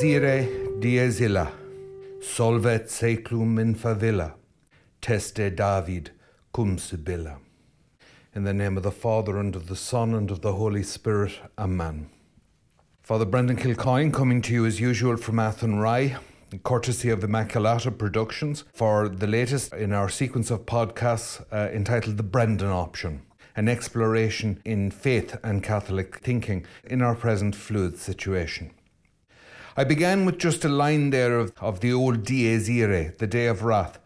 Dies illa, solvet seclum in favilla, teste David cum Sibylla. In the name of the Father, and of the Son, and of the Holy Spirit. Amen. Father Brendan Kilcoyne coming to you as usual from Athenry, courtesy of Immaculata Productions, for the latest in our sequence of podcasts uh, entitled The Brendan Option an exploration in faith and Catholic thinking in our present fluid situation. I began with just a line there of, of the old Dies Irae, the Day of Wrath,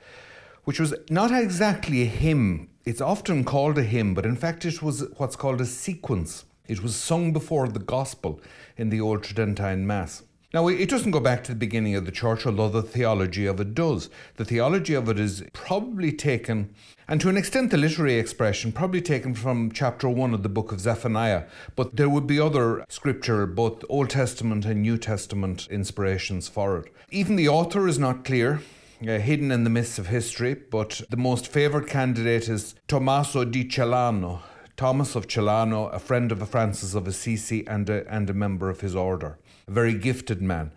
which was not exactly a hymn. It's often called a hymn, but in fact it was what's called a sequence. It was sung before the Gospel in the Old Tridentine Mass. Now, it doesn't go back to the beginning of the church, although the theology of it does. The theology of it is probably taken, and to an extent the literary expression, probably taken from chapter 1 of the book of Zephaniah. But there would be other scripture, both Old Testament and New Testament inspirations for it. Even the author is not clear. Uh, hidden in the mists of history, but the most favoured candidate is Tommaso di Celano, Thomas of Celano, a friend of Francis of Assisi and a, and a member of his order a very gifted man.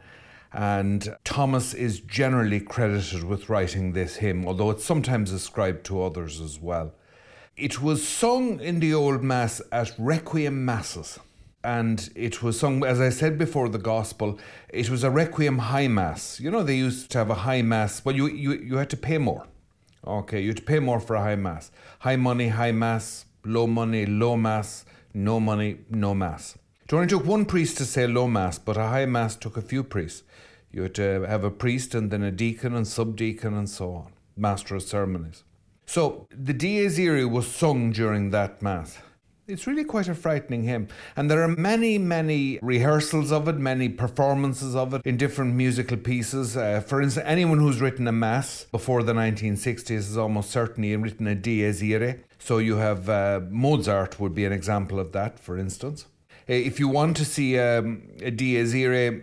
And Thomas is generally credited with writing this hymn, although it's sometimes ascribed to others as well. It was sung in the Old Mass at Requiem Masses. And it was sung, as I said before, the gospel. It was a Requiem High Mass. You know, they used to have a High Mass. Well, you, you, you had to pay more. Okay, you had to pay more for a High Mass. High money, High Mass. Low money, Low Mass. No money, No Mass. It only took one priest to say low mass, but a high mass took a few priests. You had to have a priest and then a deacon and subdeacon and so on, master of ceremonies. So the Dies Irae was sung during that mass. It's really quite a frightening hymn. And there are many, many rehearsals of it, many performances of it in different musical pieces. Uh, for instance, anyone who's written a mass before the 1960s has almost certainly written a Dies Irae. So you have uh, Mozart would be an example of that, for instance. Uh, if you want to see um, a Dies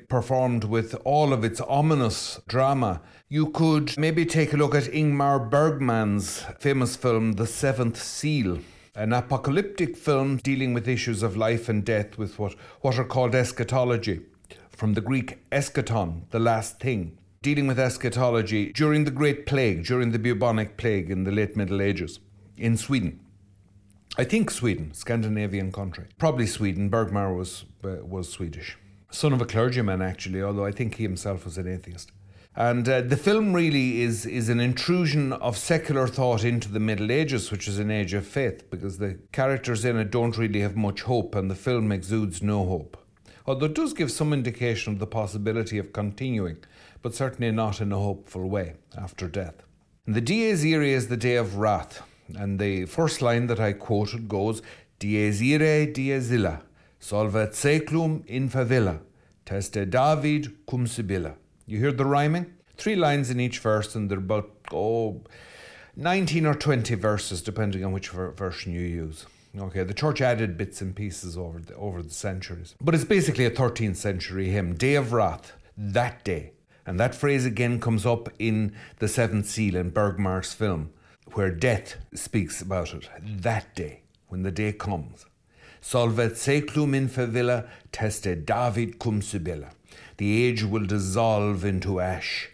performed with all of its ominous drama, you could maybe take a look at Ingmar Bergman's famous film, The Seventh Seal an apocalyptic film dealing with issues of life and death with what, what are called eschatology, from the Greek eschaton, the last thing, dealing with eschatology during the Great Plague, during the bubonic plague in the late Middle Ages in Sweden. I think Sweden, Scandinavian country. Probably Sweden. Bergman was, uh, was Swedish. Son of a clergyman, actually, although I think he himself was an atheist. And uh, the film really is, is an intrusion of secular thought into the Middle Ages, which is an age of faith, because the characters in it don't really have much hope, and the film exudes no hope. Although it does give some indication of the possibility of continuing, but certainly not in a hopeful way after death. And the Dies Irae is the day of wrath. And the first line that I quoted goes, Dies irae, dies illa, solvet seclum in favilla, teste David cum Sibylla. You hear the rhyming? Three lines in each verse, and they're about, oh, 19 or 20 verses, depending on which ver- version you use. Okay, the church added bits and pieces over the, over the centuries. But it's basically a 13th century hymn, Day of Wrath, that day. And that phrase again comes up in the Seventh Seal in Bergman's film where death speaks about it, that day, when the day comes. Solvet seclum in favilla, teste David cum Sibylla. The age will dissolve into ash,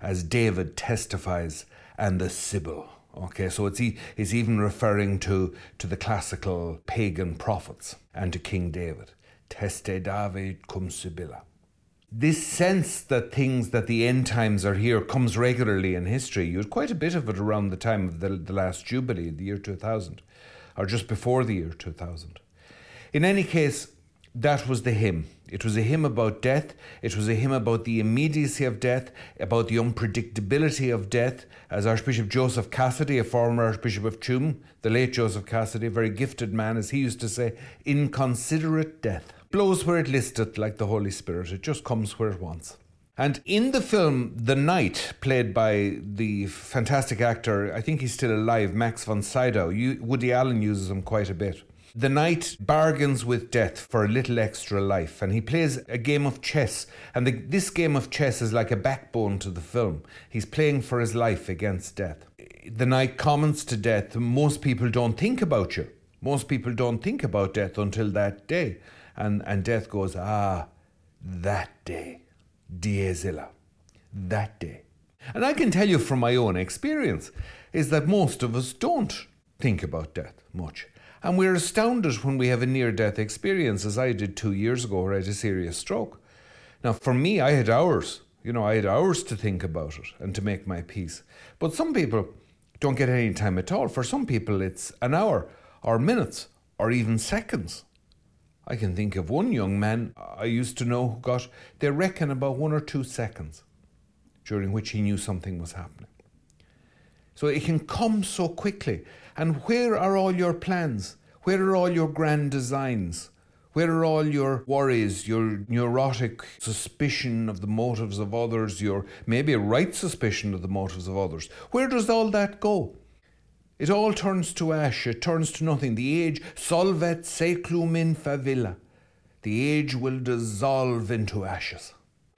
as David testifies, and the Sibyl. Okay, so it's, e- it's even referring to, to the classical pagan prophets and to King David. Teste David cum Sibylla this sense that things that the end times are here comes regularly in history. You had quite a bit of it around the time of the, the last Jubilee, the year 2000, or just before the year 2000. In any case, that was the hymn. It was a hymn about death. It was a hymn about the immediacy of death, about the unpredictability of death. As Archbishop Joseph Cassidy, a former Archbishop of Tuam, the late Joseph Cassidy, a very gifted man, as he used to say, inconsiderate death blows where it listeth like the Holy Spirit. It just comes where it wants. And in the film, The Knight, played by the fantastic actor, I think he's still alive, Max von Sydow, you, Woody Allen uses him quite a bit. The knight bargains with death for a little extra life, and he plays a game of chess. And the, this game of chess is like a backbone to the film. He's playing for his life against death. The knight comments to death, Most people don't think about you. Most people don't think about death until that day. And, and death goes, Ah, that day. Dies illa, that day. And I can tell you from my own experience is that most of us don't think about death much. And we're astounded when we have a near death experience, as I did two years ago, where I had a serious stroke. Now, for me, I had hours. You know, I had hours to think about it and to make my peace. But some people don't get any time at all. For some people, it's an hour or minutes or even seconds. I can think of one young man I used to know who got, they reckon, about one or two seconds during which he knew something was happening. So it can come so quickly. And where are all your plans? Where are all your grand designs? Where are all your worries, your neurotic suspicion of the motives of others, your maybe a right suspicion of the motives of others? Where does all that go? It all turns to ash, it turns to nothing. The age solvet seclum in favilla. The age will dissolve into ashes.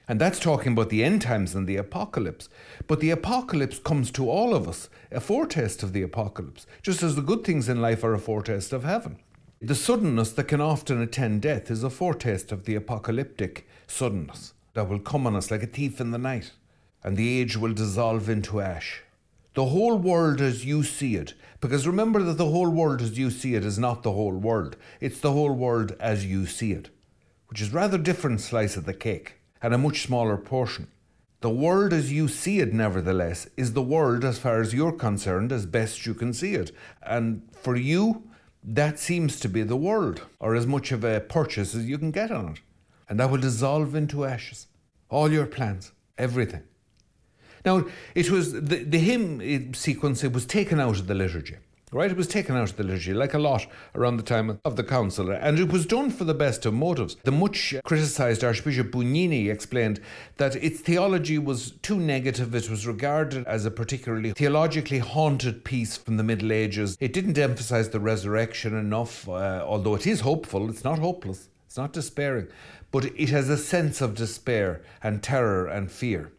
And that's talking about the end times and the apocalypse. But the apocalypse comes to all of us, a foretaste of the apocalypse, just as the good things in life are a foretaste of heaven. The suddenness that can often attend death is a foretaste of the apocalyptic suddenness that will come on us like a thief in the night, and the age will dissolve into ash. The whole world as you see it, because remember that the whole world as you see it is not the whole world, it's the whole world as you see it, which is rather different slice of the cake and a much smaller portion. The world as you see it, nevertheless, is the world as far as you're concerned, as best you can see it. And for you, that seems to be the world, or as much of a purchase as you can get on it. And that will dissolve into ashes. All your plans, everything. Now, it was the, the hymn sequence, it was taken out of the liturgy. Right, it was taken out of the liturgy, like a lot around the time of the council, and it was done for the best of motives. The much criticised Archbishop Bugnini explained that its theology was too negative. It was regarded as a particularly theologically haunted piece from the Middle Ages. It didn't emphasise the resurrection enough, uh, although it is hopeful. It's not hopeless. It's not despairing, but it has a sense of despair and terror and fear.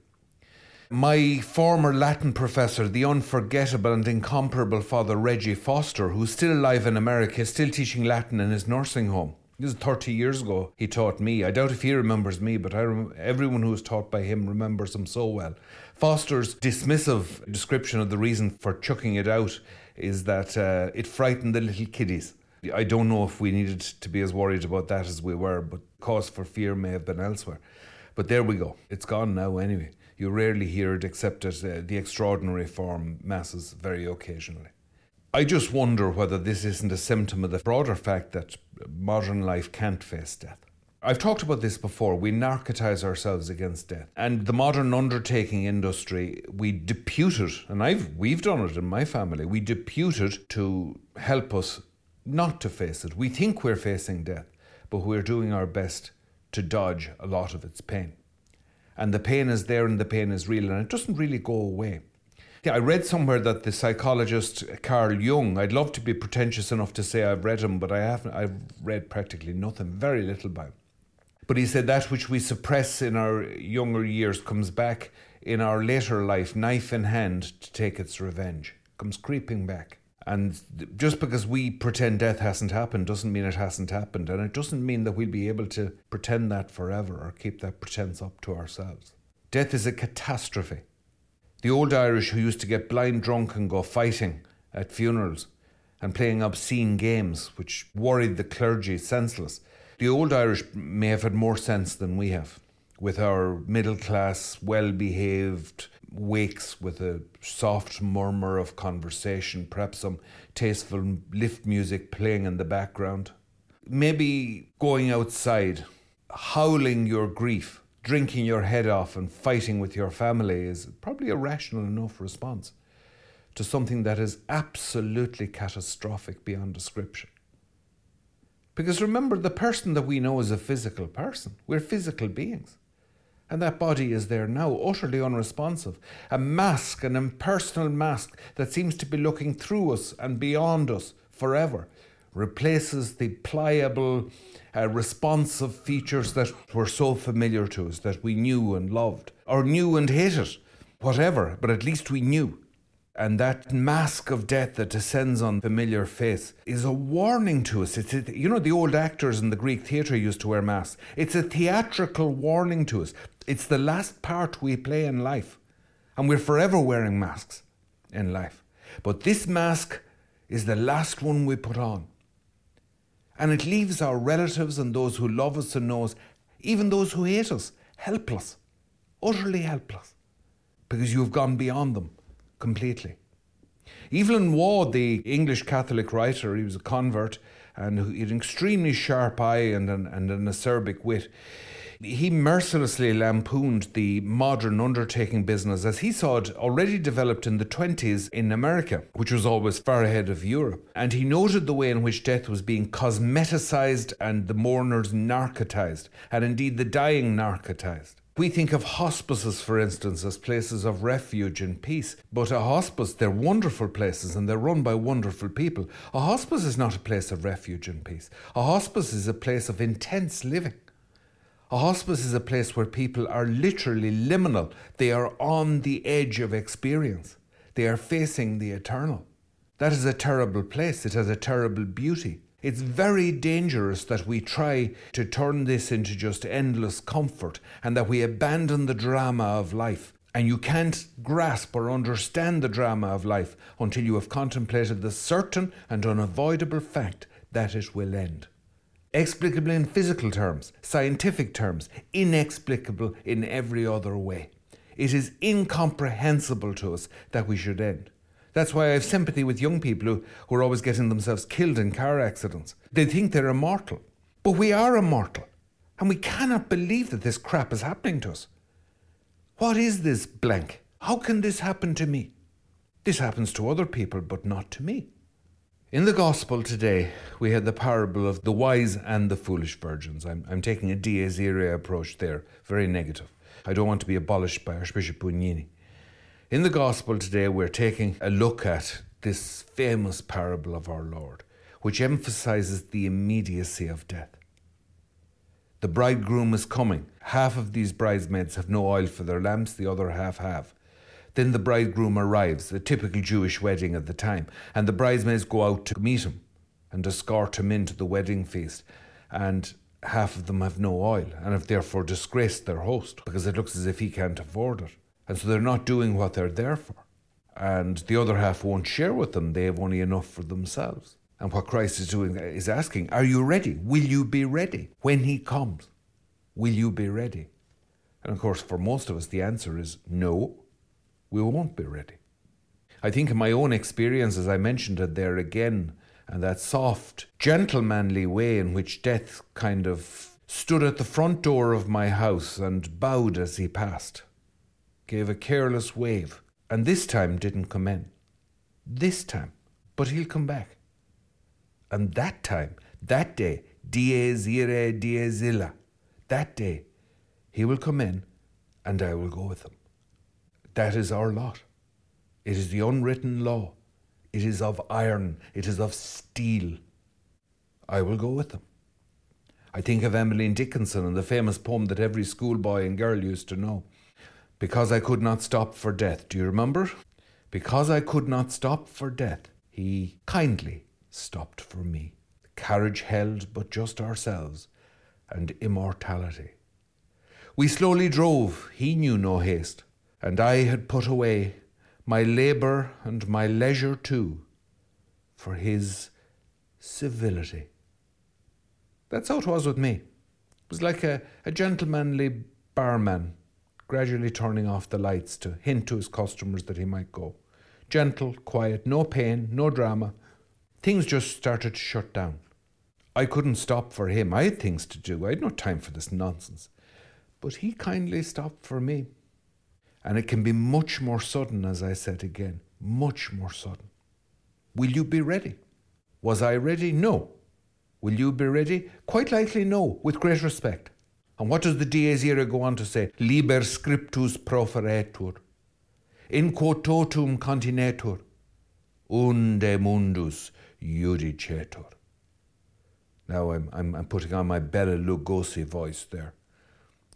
My former Latin professor, the unforgettable and incomparable Father Reggie Foster, who's still alive in America, is still teaching Latin in his nursing home. This is 30 years ago he taught me. I doubt if he remembers me, but rem- everyone who was taught by him remembers him so well. Foster's dismissive description of the reason for chucking it out is that uh, it frightened the little kiddies. I don't know if we needed to be as worried about that as we were, but cause for fear may have been elsewhere. But there we go. It's gone now anyway you rarely hear it except at uh, the extraordinary form masses very occasionally. I just wonder whether this isn't a symptom of the broader fact that modern life can't face death. I've talked about this before. We narcotize ourselves against death. And the modern undertaking industry, we depute it, and I've we've done it in my family, we depute it to help us not to face it. We think we're facing death, but we're doing our best to dodge a lot of its pain and the pain is there and the pain is real and it doesn't really go away. Yeah, I read somewhere that the psychologist Carl Jung, I'd love to be pretentious enough to say I've read him, but I haven't. I've read practically nothing, very little by him. But he said that which we suppress in our younger years comes back in our later life, knife in hand, to take its revenge, comes creeping back. And just because we pretend death hasn't happened doesn't mean it hasn't happened. And it doesn't mean that we'll be able to pretend that forever or keep that pretense up to ourselves. Death is a catastrophe. The old Irish who used to get blind drunk and go fighting at funerals and playing obscene games, which worried the clergy senseless. The old Irish may have had more sense than we have, with our middle class, well behaved, wakes with a soft murmur of conversation, perhaps some tasteful lift music playing in the background. Maybe going outside, howling your grief, drinking your head off, and fighting with your family is probably a rational enough response to something that is absolutely catastrophic beyond description. Because remember, the person that we know is a physical person. We're physical beings. And that body is there now, utterly unresponsive. A mask, an impersonal mask that seems to be looking through us and beyond us forever, replaces the pliable, uh, responsive features that were so familiar to us, that we knew and loved, or knew and hated, whatever, but at least we knew. And that mask of death that descends on familiar face is a warning to us. It's a, you know the old actors in the Greek theatre used to wear masks. It's a theatrical warning to us. It's the last part we play in life, and we're forever wearing masks in life. But this mask is the last one we put on. And it leaves our relatives and those who love us and know us, even those who hate us, helpless, utterly helpless, because you've gone beyond them completely. Evelyn Waugh, the English Catholic writer, he was a convert and he had an extremely sharp eye and an, and an acerbic wit. He mercilessly lampooned the modern undertaking business as he saw it already developed in the 20s in America, which was always far ahead of Europe. And he noted the way in which death was being cosmeticized and the mourners narcotized, and indeed the dying narcotized. We think of hospices, for instance, as places of refuge and peace. But a hospice, they're wonderful places and they're run by wonderful people. A hospice is not a place of refuge and peace. A hospice is a place of intense living. A hospice is a place where people are literally liminal. They are on the edge of experience. They are facing the eternal. That is a terrible place. It has a terrible beauty. It's very dangerous that we try to turn this into just endless comfort and that we abandon the drama of life. And you can't grasp or understand the drama of life until you have contemplated the certain and unavoidable fact that it will end. Explicable in physical terms, scientific terms, inexplicable in every other way. It is incomprehensible to us that we should end. That's why I have sympathy with young people who, who are always getting themselves killed in car accidents. They think they're immortal. But we are immortal. And we cannot believe that this crap is happening to us. What is this blank? How can this happen to me? This happens to other people, but not to me. In the Gospel today, we had the parable of the wise and the foolish virgins. I'm, I'm taking a dies irae approach there, very negative. I don't want to be abolished by Archbishop Bugnini. In the Gospel today, we're taking a look at this famous parable of our Lord, which emphasizes the immediacy of death. The bridegroom is coming. Half of these bridesmaids have no oil for their lamps, the other half have. Then the bridegroom arrives, a typical Jewish wedding at the time, and the bridesmaids go out to meet him and escort him into the wedding feast. And half of them have no oil and have therefore disgraced their host because it looks as if he can't afford it. And so they're not doing what they're there for. And the other half won't share with them, they have only enough for themselves. And what Christ is doing is asking, Are you ready? Will you be ready when He comes? Will you be ready? And of course, for most of us, the answer is no, we won't be ready. I think in my own experience, as I mentioned it there again, and that soft, gentlemanly way in which death kind of stood at the front door of my house and bowed as he passed gave a careless wave, and this time didn't come in. This time. But he'll come back. And that time, that day, dies irae dies illa, that day, he will come in and I will go with him. That is our lot. It is the unwritten law. It is of iron. It is of steel. I will go with them. I think of Emily Dickinson and the famous poem that every schoolboy and girl used to know. Because I could not stop for death. Do you remember? Because I could not stop for death, he kindly stopped for me. The carriage held but just ourselves and immortality. We slowly drove, he knew no haste, and I had put away my labour and my leisure too for his civility. That's how it was with me. It was like a, a gentlemanly barman gradually turning off the lights to hint to his customers that he might go. Gentle, quiet, no pain, no drama. Things just started to shut down. I couldn't stop for him. I had things to do. I had no time for this nonsense. But he kindly stopped for me. And it can be much more sudden, as I said again, much more sudden. Will you be ready? Was I ready? No. Will you be ready? Quite likely no, with great respect. And what does the Dies Irae go on to say? Liber scriptus proferetur, in quo totum continetur, unde mundus judicetur. Now I'm, I'm, I'm putting on my Bela Lugosi voice there.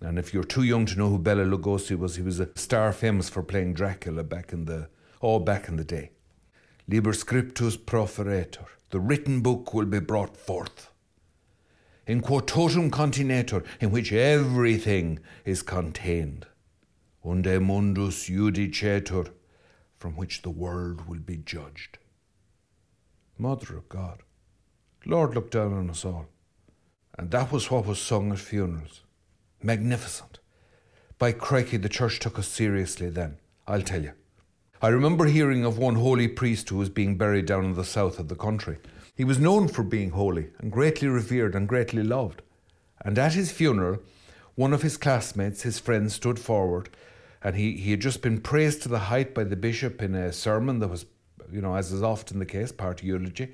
And if you're too young to know who Bela Lugosi was, he was a star famous for playing Dracula back in the Oh, back in the day. Liber scriptus proferetur. The written book will be brought forth. In quo totum continetur, in which everything is contained. Unde mundus judicetur, from which the world will be judged. Mother of God, Lord, look down on us all. And that was what was sung at funerals. Magnificent. By crikey, the church took us seriously then, I'll tell you. I remember hearing of one holy priest who was being buried down in the south of the country. He was known for being holy and greatly revered and greatly loved. And at his funeral, one of his classmates, his friend, stood forward and he, he had just been praised to the height by the bishop in a sermon that was, you know, as is often the case, part eulogy.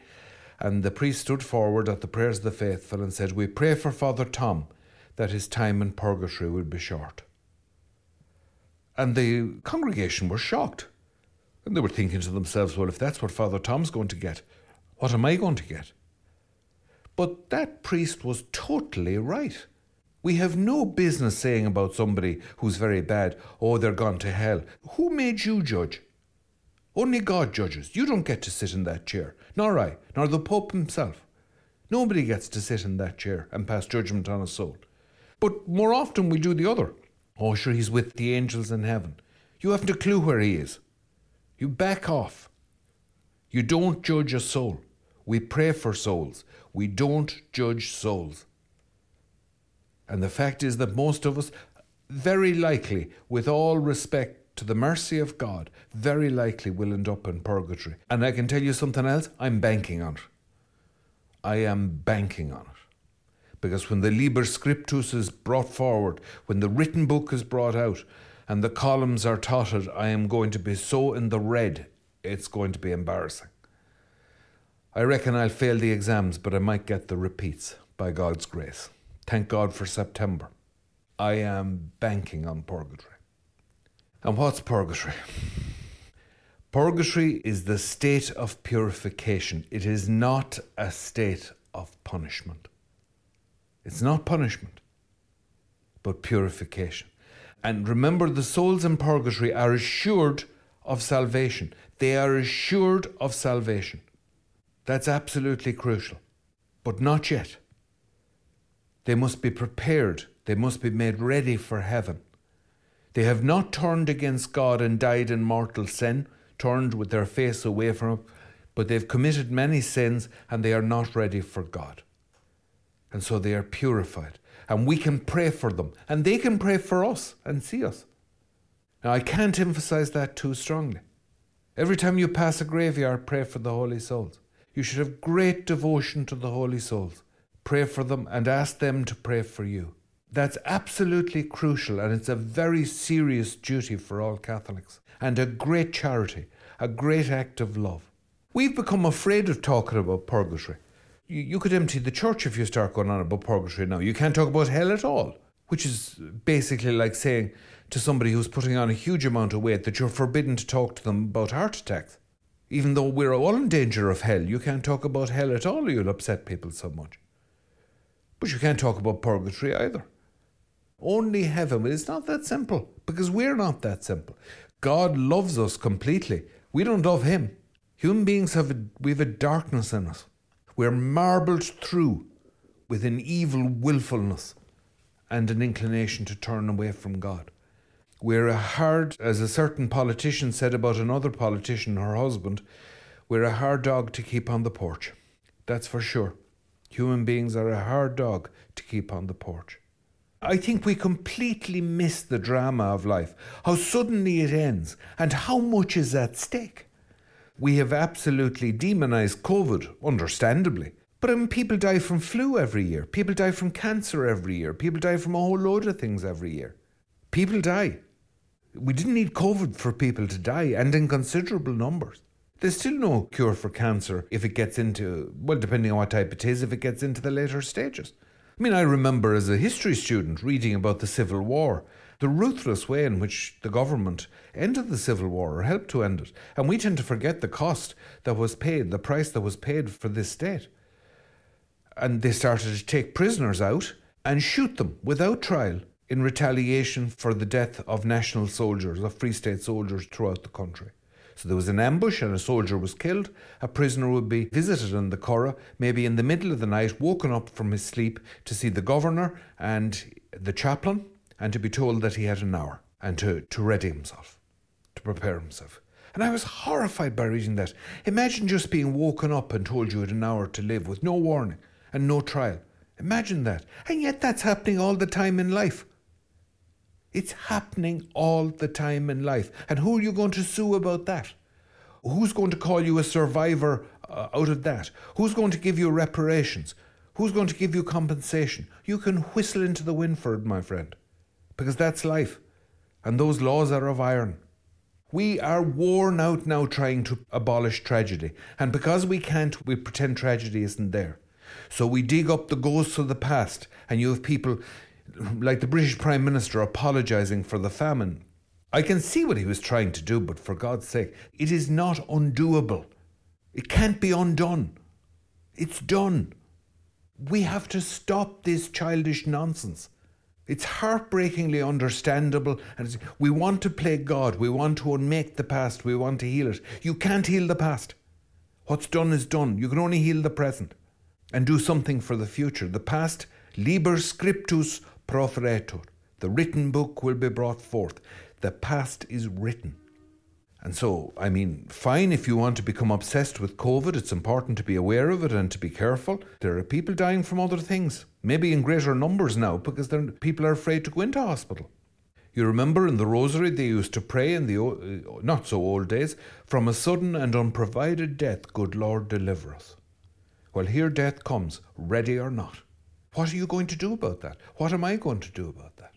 And the priest stood forward at the prayers of the faithful and said, We pray for Father Tom that his time in purgatory would be short. And the congregation were shocked. And they were thinking to themselves, well, if that's what Father Tom's going to get, what am I going to get? But that priest was totally right. We have no business saying about somebody who's very bad, oh, they're gone to hell. Who made you judge? Only God judges. You don't get to sit in that chair, nor I, nor the Pope himself. Nobody gets to sit in that chair and pass judgment on a soul. But more often we do the other. Oh, sure, he's with the angels in heaven. You haven't a clue where he is. You back off. You don't judge a soul. We pray for souls. We don't judge souls. And the fact is that most of us, very likely, with all respect to the mercy of God, very likely will end up in purgatory. And I can tell you something else I'm banking on it. I am banking on it. Because when the Liber Scriptus is brought forward, when the written book is brought out, and the columns are totted, I am going to be so in the red, it's going to be embarrassing. I reckon I'll fail the exams, but I might get the repeats by God's grace. Thank God for September. I am banking on purgatory. And what's purgatory? Purgatory is the state of purification. It is not a state of punishment. It's not punishment, but purification. And remember, the souls in purgatory are assured of salvation. They are assured of salvation. That's absolutely crucial. But not yet. They must be prepared, they must be made ready for heaven. They have not turned against God and died in mortal sin, turned with their face away from Him, but they've committed many sins and they are not ready for God and so they are purified. And we can pray for them, and they can pray for us and see us. Now, I can't emphasize that too strongly. Every time you pass a graveyard, pray for the holy souls. You should have great devotion to the holy souls. Pray for them and ask them to pray for you. That's absolutely crucial, and it's a very serious duty for all Catholics, and a great charity, a great act of love. We've become afraid of talking about purgatory you, you could empty the church if you start going on about purgatory now. You can't talk about hell at all, which is basically like saying to somebody who's putting on a huge amount of weight that you're forbidden to talk to them about heart attacks. Even though we're all in danger of hell, you can't talk about hell at all, you'll upset people so much. But you can't talk about purgatory either. Only heaven. But it's not that simple because we're not that simple. God loves us completely. We don't love Him. Human beings have a, we have a darkness in us. We're marbled through with an evil willfulness and an inclination to turn away from God. We're a hard, as a certain politician said about another politician, her husband, we're a hard dog to keep on the porch. That's for sure. Human beings are a hard dog to keep on the porch. I think we completely miss the drama of life, how suddenly it ends, and how much is at stake. We have absolutely demonized COVID, understandably. But I mean, people die from flu every year. People die from cancer every year. People die from a whole load of things every year. People die. We didn't need COVID for people to die, and in considerable numbers. There's still no cure for cancer if it gets into, well, depending on what type it is, if it gets into the later stages. I mean, I remember as a history student reading about the Civil War the ruthless way in which the government ended the Civil War or helped to end it. And we tend to forget the cost that was paid, the price that was paid for this state. And they started to take prisoners out and shoot them without trial in retaliation for the death of national soldiers, of Free State soldiers throughout the country. So there was an ambush and a soldier was killed. A prisoner would be visited in the Curragh, maybe in the middle of the night, woken up from his sleep to see the governor and the chaplain and to be told that he had an hour and to, to ready himself, to prepare himself. And I was horrified by reading that. Imagine just being woken up and told you had an hour to live with no warning and no trial. Imagine that. And yet that's happening all the time in life. It's happening all the time in life. And who are you going to sue about that? Who's going to call you a survivor uh, out of that? Who's going to give you reparations? Who's going to give you compensation? You can whistle into the wind for it, my friend, because that's life. And those laws are of iron. We are worn out now trying to abolish tragedy. And because we can't, we pretend tragedy isn't there. So we dig up the ghosts of the past, and you have people like the British Prime Minister apologising for the famine. I can see what he was trying to do, but for God's sake, it is not undoable. It can't be undone. It's done. We have to stop this childish nonsense. It's heartbreakingly understandable, and we want to play God. We want to unmake the past. We want to heal it. You can't heal the past. What's done is done. You can only heal the present and do something for the future. The past, liber scriptus proferetur. The written book will be brought forth. The past is written. And so, I mean, fine if you want to become obsessed with COVID, it's important to be aware of it and to be careful. There are people dying from other things, maybe in greater numbers now because people are afraid to go into hospital. You remember in the rosary they used to pray in the uh, not so old days, from a sudden and unprovided death, good Lord, deliver us. Well, here death comes, ready or not. What are you going to do about that? What am I going to do about that?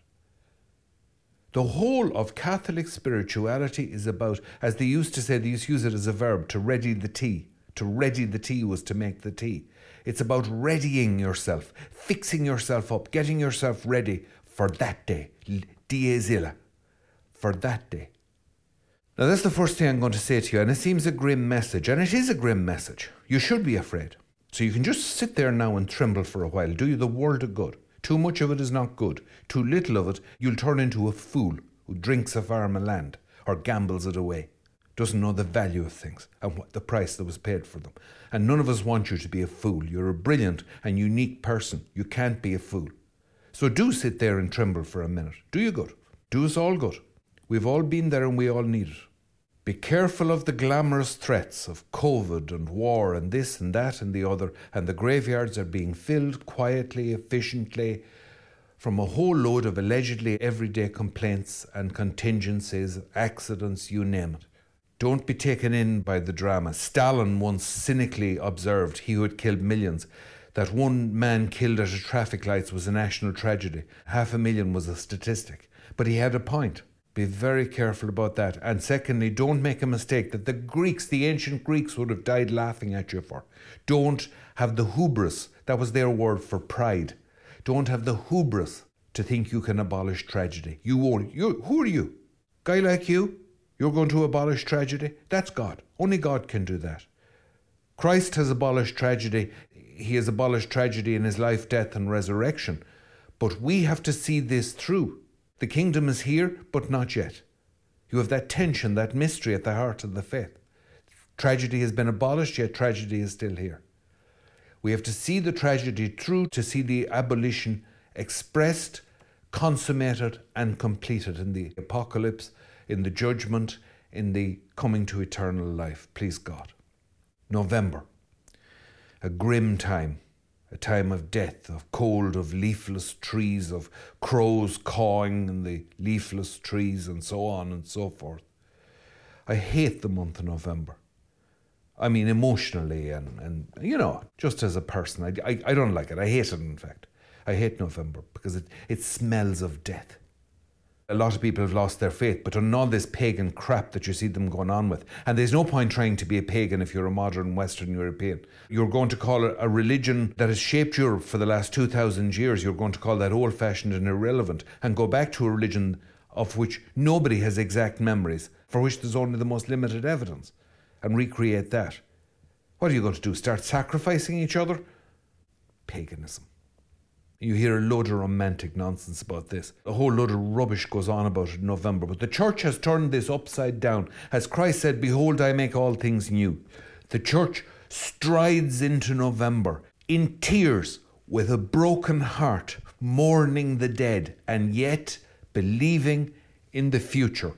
The whole of Catholic spirituality is about, as they used to say, they used to use it as a verb, to ready the tea. To ready the tea was to make the tea. It's about readying yourself, fixing yourself up, getting yourself ready for that day. Dies illa. For that day. Now, that's the first thing I'm going to say to you, and it seems a grim message, and it is a grim message. You should be afraid. So you can just sit there now and tremble for a while, do you the world a good. Too much of it is not good. Too little of it, you'll turn into a fool who drinks a farm of land or gambles it away, doesn't know the value of things and what the price that was paid for them. And none of us want you to be a fool. You're a brilliant and unique person. You can't be a fool. So do sit there and tremble for a minute. Do you good. Do us all good. We've all been there and we all need it. Be careful of the glamorous threats of COVID and war and this and that and the other, and the graveyards are being filled quietly, efficiently, from a whole load of allegedly everyday complaints and contingencies, accidents, you name it. Don't be taken in by the drama. Stalin once cynically observed, he who had killed millions, that one man killed at a traffic lights was a national tragedy. Half a million was a statistic. But he had a point. Be very careful about that. And secondly, don't make a mistake that the Greeks, the ancient Greeks, would have died laughing at you for. Don't have the hubris, that was their word for pride. Don't have the hubris to think you can abolish tragedy. You won't. You, who are you? Guy like you? You're going to abolish tragedy? That's God. Only God can do that. Christ has abolished tragedy. He has abolished tragedy in his life, death, and resurrection. But we have to see this through. The kingdom is here, but not yet. You have that tension, that mystery at the heart of the faith. Tragedy has been abolished, yet tragedy is still here. We have to see the tragedy through to see the abolition expressed, consummated, and completed in the apocalypse, in the judgment, in the coming to eternal life. Please God. November, a grim time a time of death, of cold, of leafless trees, of crows cawing in the leafless trees, and so on and so forth. I hate the month of November. I mean, emotionally, and, and you know, just as a person, I, I, I don't like it. I hate it, in fact. I hate November because it, it smells of death a lot of people have lost their faith, but on all this pagan crap that you see them going on with. And there's no point trying to be a pagan if you're a modern Western European. You're going to call a religion that has shaped Europe for the last 2,000 years, you're going to call that old fashioned and irrelevant, and go back to a religion of which nobody has exact memories, for which there's only the most limited evidence, and recreate that. What are you going to do? Start sacrificing each other? Paganism. You hear a load of romantic nonsense about this. A whole load of rubbish goes on about it in November. But the church has turned this upside down. As Christ said, Behold, I make all things new. The church strides into November in tears with a broken heart, mourning the dead, and yet believing in the future.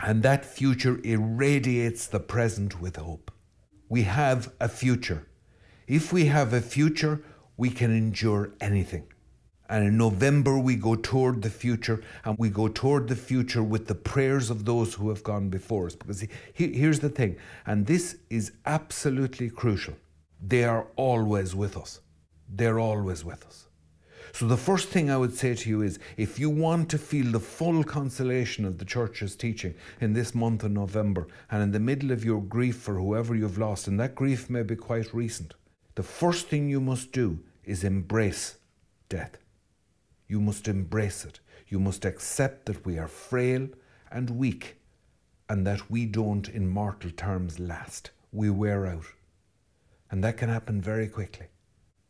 And that future irradiates the present with hope. We have a future. If we have a future, we can endure anything. And in November, we go toward the future, and we go toward the future with the prayers of those who have gone before us. Because he, here's the thing, and this is absolutely crucial they are always with us. They're always with us. So, the first thing I would say to you is if you want to feel the full consolation of the church's teaching in this month of November and in the middle of your grief for whoever you've lost, and that grief may be quite recent, the first thing you must do is embrace death. You must embrace it. You must accept that we are frail and weak and that we don't, in mortal terms, last. We wear out. And that can happen very quickly.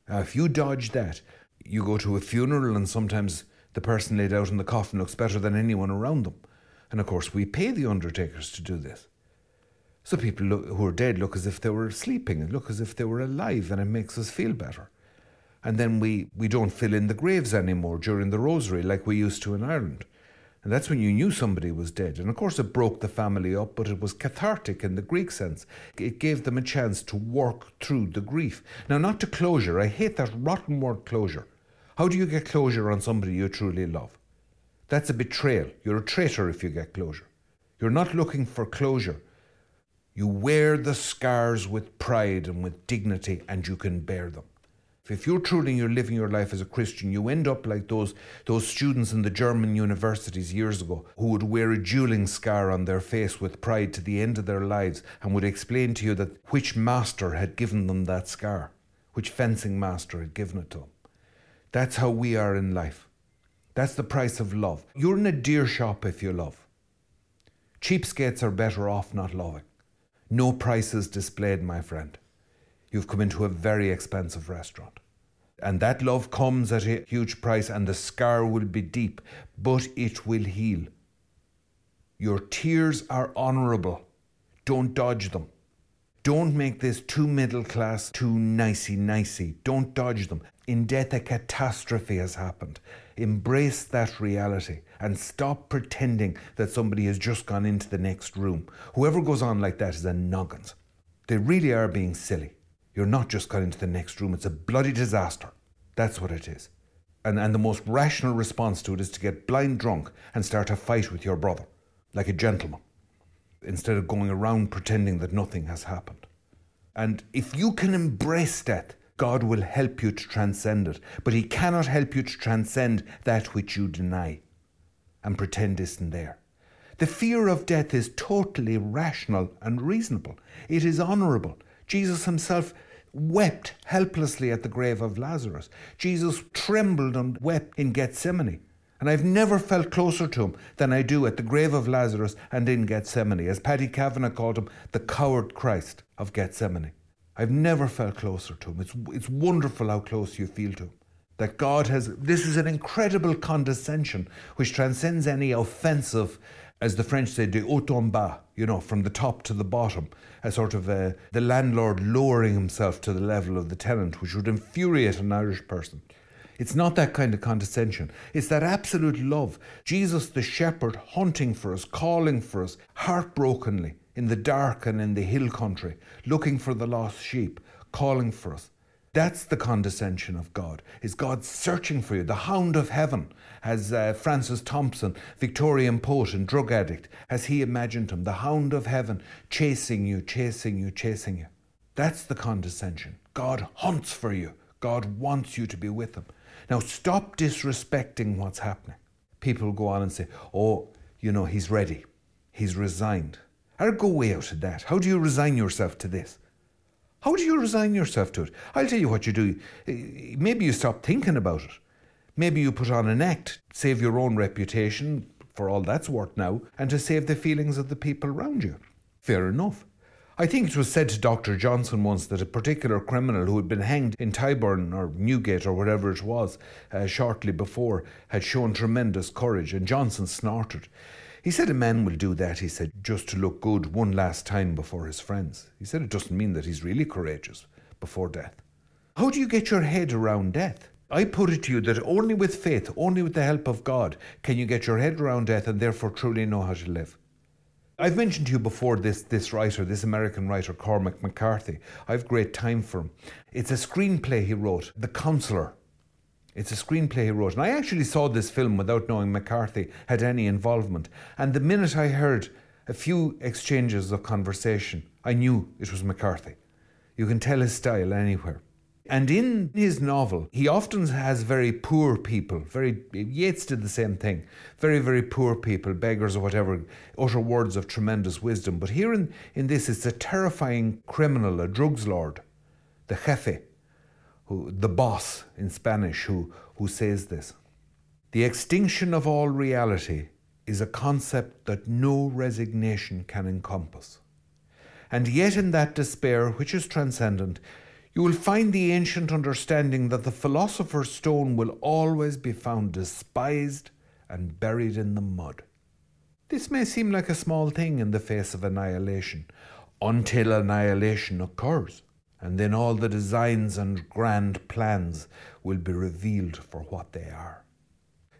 Now, if you dodge that, you go to a funeral and sometimes the person laid out in the coffin looks better than anyone around them. And of course, we pay the undertakers to do this. So people look, who are dead look as if they were sleeping and look as if they were alive, and it makes us feel better. And then we, we don't fill in the graves anymore during the rosary like we used to in Ireland. And that's when you knew somebody was dead. And of course, it broke the family up, but it was cathartic in the Greek sense. It gave them a chance to work through the grief. Now, not to closure. I hate that rotten word closure. How do you get closure on somebody you truly love? That's a betrayal. You're a traitor if you get closure. You're not looking for closure. You wear the scars with pride and with dignity, and you can bear them. If you're truly you're living your life as a Christian, you end up like those those students in the German universities years ago who would wear a dueling scar on their face with pride to the end of their lives and would explain to you that which master had given them that scar, which fencing master had given it to them. That's how we are in life. That's the price of love. You're in a dear shop if you love. Cheapskates are better off not loving. No prices displayed, my friend. You've come into a very expensive restaurant. And that love comes at a huge price, and the scar will be deep, but it will heal. Your tears are honourable. Don't dodge them. Don't make this too middle class, too nicey nicey. Don't dodge them. In death, a catastrophe has happened. Embrace that reality and stop pretending that somebody has just gone into the next room. Whoever goes on like that is a noggins. They really are being silly. You're not just gone into the next room, it's a bloody disaster. That's what it is. And, and the most rational response to it is to get blind drunk and start a fight with your brother, like a gentleman instead of going around pretending that nothing has happened. And if you can embrace death, God will help you to transcend it. But He cannot help you to transcend that which you deny and pretend isn't there. The fear of death is totally rational and reasonable. It is honourable. Jesus Himself wept helplessly at the grave of Lazarus. Jesus trembled and wept in Gethsemane. And I've never felt closer to him than I do at the grave of Lazarus and in Gethsemane, as Paddy Kavanagh called him, the coward Christ of Gethsemane. I've never felt closer to him. It's, it's wonderful how close you feel to him. That God has, this is an incredible condescension which transcends any offensive, as the French say, de haut en bas, you know, from the top to the bottom, a sort of a, the landlord lowering himself to the level of the tenant, which would infuriate an Irish person. It's not that kind of condescension. It's that absolute love. Jesus, the shepherd, hunting for us, calling for us, heartbrokenly, in the dark and in the hill country, looking for the lost sheep, calling for us. That's the condescension of God. Is God searching for you? The hound of heaven, as uh, Francis Thompson, Victorian poet and drug addict, as he imagined him, the hound of heaven, chasing you, chasing you, chasing you. That's the condescension. God hunts for you. God wants you to be with him. Now, stop disrespecting what's happening. People go on and say, oh, you know, he's ready. He's resigned. Or go way out of that. How do you resign yourself to this? How do you resign yourself to it? I'll tell you what you do. Maybe you stop thinking about it. Maybe you put on an act, save your own reputation, for all that's worth now, and to save the feelings of the people around you. Fair enough. I think it was said to Dr. Johnson once that a particular criminal who had been hanged in Tyburn or Newgate or whatever it was uh, shortly before had shown tremendous courage, and Johnson snorted. He said a man will do that, he said, just to look good one last time before his friends. He said it doesn't mean that he's really courageous before death. How do you get your head around death? I put it to you that only with faith, only with the help of God, can you get your head around death and therefore truly know how to live. I've mentioned to you before this, this writer, this American writer, Cormac McCarthy. I've great time for him. It's a screenplay he wrote, The Counselor. It's a screenplay he wrote. And I actually saw this film without knowing McCarthy had any involvement. And the minute I heard a few exchanges of conversation, I knew it was McCarthy. You can tell his style anywhere. And in his novel, he often has very poor people, very Yeats did the same thing. Very, very poor people, beggars or whatever, utter words of tremendous wisdom. But here in, in this, it's a terrifying criminal, a drugs lord, the jefe, who, the boss in Spanish, who, who says this. The extinction of all reality is a concept that no resignation can encompass. And yet, in that despair, which is transcendent, you will find the ancient understanding that the philosopher's stone will always be found despised and buried in the mud. This may seem like a small thing in the face of annihilation, until annihilation occurs, and then all the designs and grand plans will be revealed for what they are.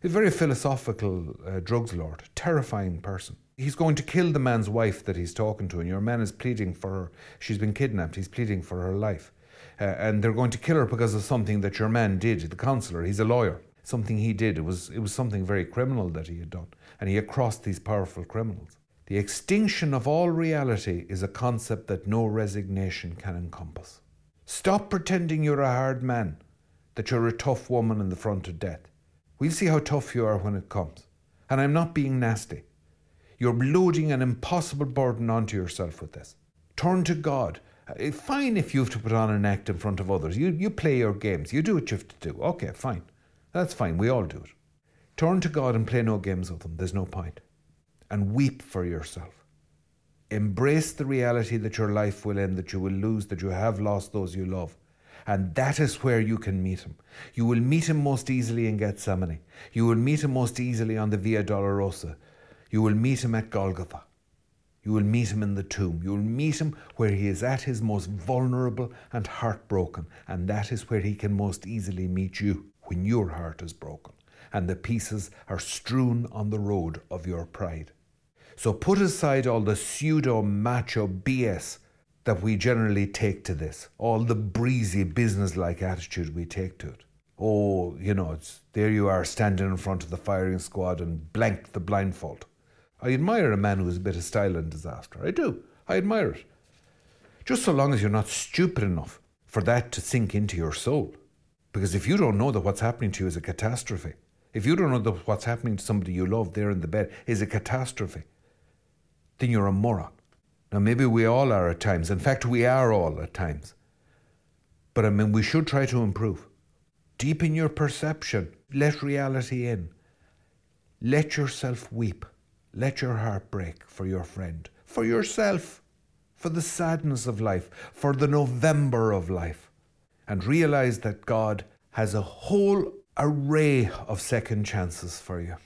A very philosophical uh, drugs lord, terrifying person. He's going to kill the man's wife that he's talking to, and your man is pleading for her. She's been kidnapped. He's pleading for her life uh, and they're going to kill her because of something that your man did. The counsellor, he's a lawyer. Something he did. It was it was something very criminal that he had done, and he had crossed these powerful criminals. The extinction of all reality is a concept that no resignation can encompass. Stop pretending you're a hard man, that you're a tough woman in the front of death. We'll see how tough you are when it comes. And I'm not being nasty. You're loading an impossible burden onto yourself with this. Turn to God uh, fine if you have to put on an act in front of others. You, you play your games. You do what you have to do. Okay, fine. That's fine. We all do it. Turn to God and play no games with Him. There's no point. And weep for yourself. Embrace the reality that your life will end, that you will lose, that you have lost those you love. And that is where you can meet him. You will meet him most easily in Gethsemane. You will meet him most easily on the Via Dolorosa. You will meet him at Golgotha. You will meet him in the tomb. You will meet him where he is at his most vulnerable and heartbroken. And that is where he can most easily meet you when your heart is broken and the pieces are strewn on the road of your pride. So put aside all the pseudo macho BS that we generally take to this, all the breezy business like attitude we take to it. Oh, you know, it's there you are standing in front of the firing squad and blank the blindfold. I admire a man who has a bit of style and disaster. I do. I admire it. Just so long as you're not stupid enough for that to sink into your soul. Because if you don't know that what's happening to you is a catastrophe, if you don't know what's happening to somebody you love there in the bed is a catastrophe, then you're a moron. Now, maybe we all are at times. In fact, we are all at times. But I mean, we should try to improve. Deepen your perception. Let reality in. Let yourself weep. Let your heart break for your friend, for yourself, for the sadness of life, for the November of life, and realize that God has a whole array of second chances for you.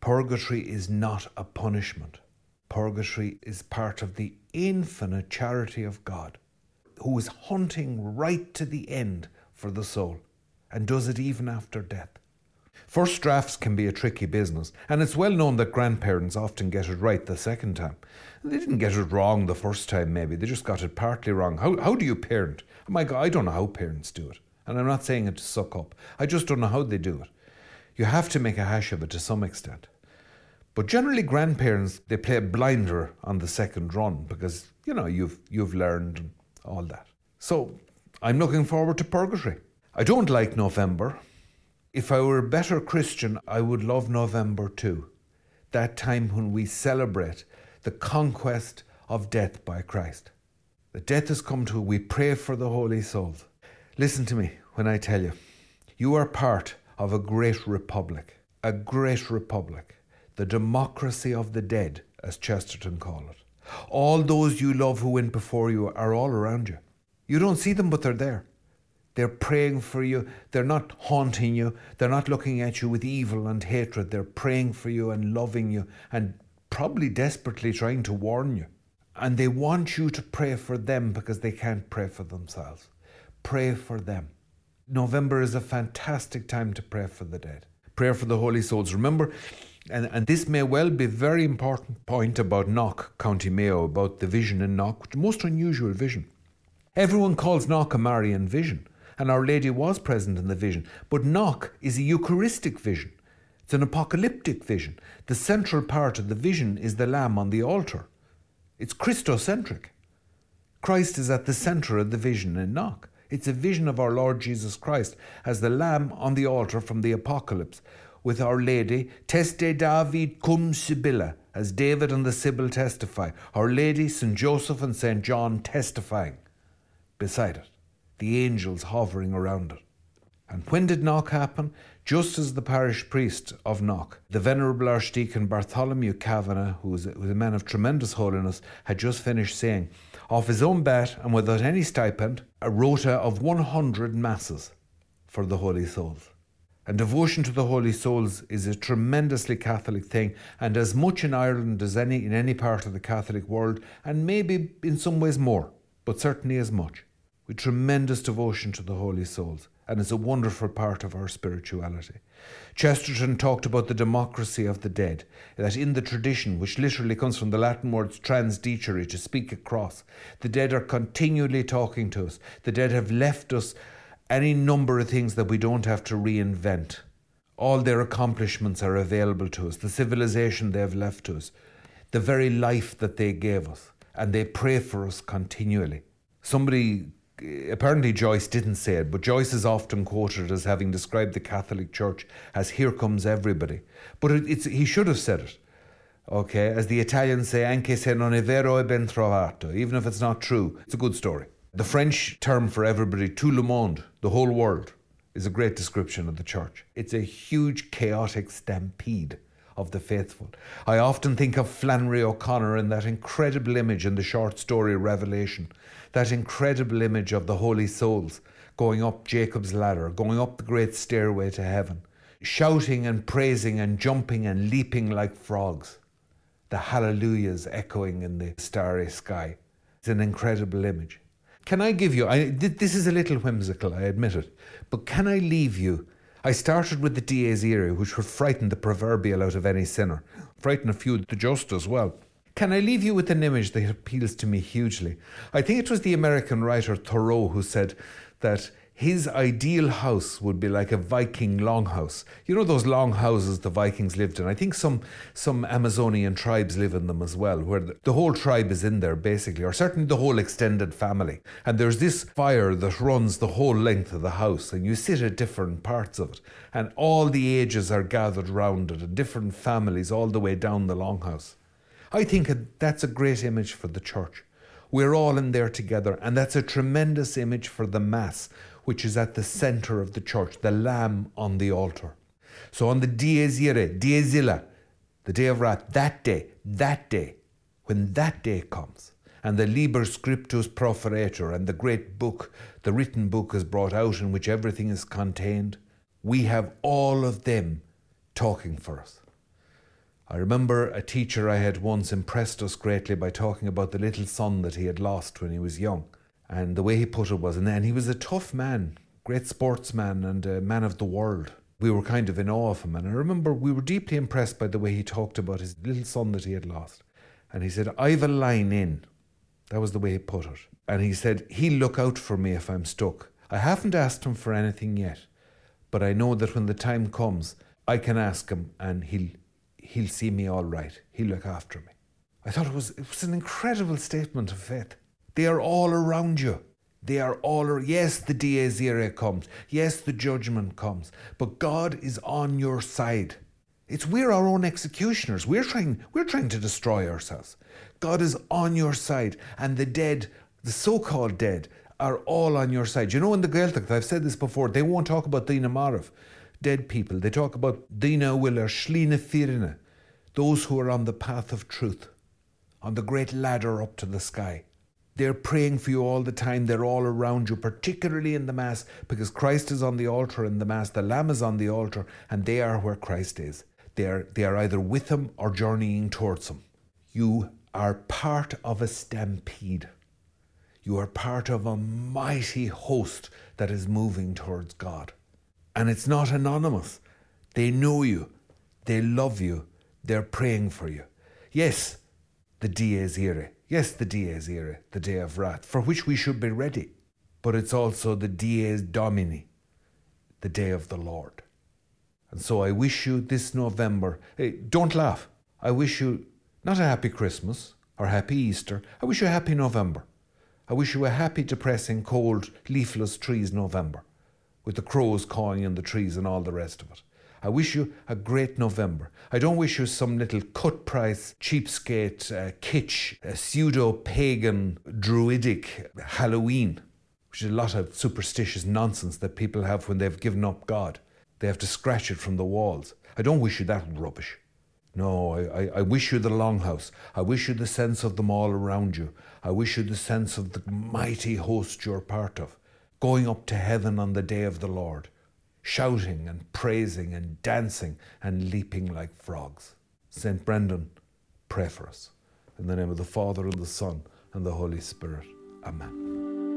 Purgatory is not a punishment. Purgatory is part of the infinite charity of God, who is hunting right to the end for the soul and does it even after death. First drafts can be a tricky business, and it's well known that grandparents often get it right the second time. They didn't get it wrong the first time, maybe, they just got it partly wrong. How, how do you parent? My God, I don't know how parents do it. And I'm not saying it to suck up, I just don't know how they do it. You have to make a hash of it to some extent. But generally, grandparents they play a blinder on the second run because you know you've you've learned all that. So I'm looking forward to purgatory. I don't like November. If I were a better Christian, I would love November too, that time when we celebrate the conquest of death by Christ. The death has come to, we pray for the holy souls. Listen to me when I tell you, you are part of a great republic, a great republic, the democracy of the dead, as Chesterton called it. All those you love who went before you are all around you. You don't see them, but they're there. They're praying for you. They're not haunting you. They're not looking at you with evil and hatred. They're praying for you and loving you and probably desperately trying to warn you. And they want you to pray for them because they can't pray for themselves. Pray for them. November is a fantastic time to pray for the dead. Prayer for the holy souls. Remember, and, and this may well be a very important point about Knock, County Mayo, about the vision in Knock, the most unusual vision. Everyone calls Knock a Marian vision, and Our Lady was present in the vision. But Knock is a Eucharistic vision. It's an apocalyptic vision. The central part of the vision is the Lamb on the altar. It's Christocentric. Christ is at the centre of the vision in Knock. It's a vision of our Lord Jesus Christ as the Lamb on the altar from the Apocalypse, with Our Lady, Teste David cum Sibylla, as David and the Sibyl testify, Our Lady, St. Joseph, and St. John testifying beside it, the angels hovering around it. And when did Knock happen? Just as the parish priest of Knock, the Venerable Archdeacon Bartholomew Kavanagh, who was a, man of tremendous holiness, had just finished saying, off his own bat and without any stipend, a rota of 100 masses for the Holy Souls. And devotion to the Holy Souls is a tremendously Catholic thing, and as much in Ireland as any in any part of the Catholic world, and maybe in some ways more, but certainly as much. With tremendous devotion to the Holy Souls and is a wonderful part of our spirituality. Chesterton talked about the democracy of the dead, that in the tradition, which literally comes from the Latin words transdicere, to speak across, the dead are continually talking to us. The dead have left us any number of things that we don't have to reinvent. All their accomplishments are available to us, the civilization they have left to us, the very life that they gave us, and they pray for us continually. Somebody apparently Joyce didn't say it, but Joyce is often quoted as having described the Catholic Church as "Here comes everybody," but it, he should have said it. Okay, as the Italians say, "Anche se non è vero è ben trovato," even if it's not true, it's a good story. The French term for everybody, tout le monde, the whole world, is a great description of the church. It's a huge chaotic stampede of the faithful. I often think of Flannery O'Connor in that incredible image in the short story Revelation, that incredible image of the holy souls going up Jacob's ladder, going up the great stairway to heaven, shouting and praising and jumping and leaping like frogs, the hallelujahs echoing in the starry sky. It's an incredible image. Can I give you, I, this is a little whimsical, I admit it, but can I leave you I started with the Dies Irae, which would frighten the proverbial out of any sinner, frighten a few the just as well. Can I leave you with an image that appeals to me hugely? I think it was the American writer Thoreau who said that his ideal house would be like a Viking longhouse. You know those long houses the Vikings lived in? I think some, some Amazonian tribes live in them as well, where the, the whole tribe is in there basically, or certainly the whole extended family. And there's this fire that runs the whole length of the house, and you sit at different parts of it, and all the ages are gathered round it, and different families all the way down the longhouse. I think that's a great image for the church. We're all in there together, and that's a tremendous image for the Mass which is at the center of the church, the Lamb on the altar. So on the Dies Irae, Dies Illa, the day of wrath, that day, that day, when that day comes, and the Liber Scriptus Proferetur and the great book, the written book is brought out in which everything is contained, we have all of them talking for us. I remember a teacher I had once impressed us greatly by talking about the little son that he had lost when he was young. And the way he put it was, and then he was a tough man, great sportsman and a man of the world. We were kind of in awe of him. And I remember we were deeply impressed by the way he talked about his little son that he had lost. And he said, I've a line in. That was the way he put it. And he said, He'll look out for me if I'm stuck. I haven't asked him for anything yet, but I know that when the time comes, I can ask him and he'll, he'll see me all right. He'll look after me. I thought it was, it was an incredible statement of faith. They are all around you. They are all, around. yes, the Dies Irae comes. Yes, the judgment comes. But God is on your side. It's we're our own executioners. We're trying, we're trying to destroy ourselves. God is on your side. And the dead, the so called dead, are all on your side. You know, in the Gaeltacht, I've said this before, they won't talk about Dina Marv, dead people. They talk about Dina Willer, Shlina those who are on the path of truth. on the great ladder up to the sky. They're praying for you all the time. They're all around you, particularly in the Mass, because Christ is on the altar in the Mass. The Lamb is on the altar, and they are where Christ is. They are, they are either with Him or journeying towards Him. You are part of a stampede. You are part of a mighty host that is moving towards God. And it's not anonymous. They know you, they love you, they're praying for you. Yes, the dies irae. Yes, the dies irae, the day of wrath, for which we should be ready. But it's also the dies domini, the day of the Lord. And so I wish you this November, hey, don't laugh. I wish you not a happy Christmas or happy Easter. I wish you a happy November. I wish you a happy, depressing, cold, leafless trees November, with the crows cawing in the trees and all the rest of it. I wish you a great November. I don't wish you some little cut price, cheapskate, uh, kitsch, pseudo pagan, druidic Halloween, which is a lot of superstitious nonsense that people have when they've given up God. They have to scratch it from the walls. I don't wish you that rubbish. No, I, I, I, wish you the longhouse. I wish you the sense of them all around you. I wish you the sense of the mighty host you're part of, going up to heaven on the day of the Lord, shouting and praising and dancing and leaping like frogs. St. Brendan, pray for us. In the name of the Father and the Son and the Holy Spirit. Amen.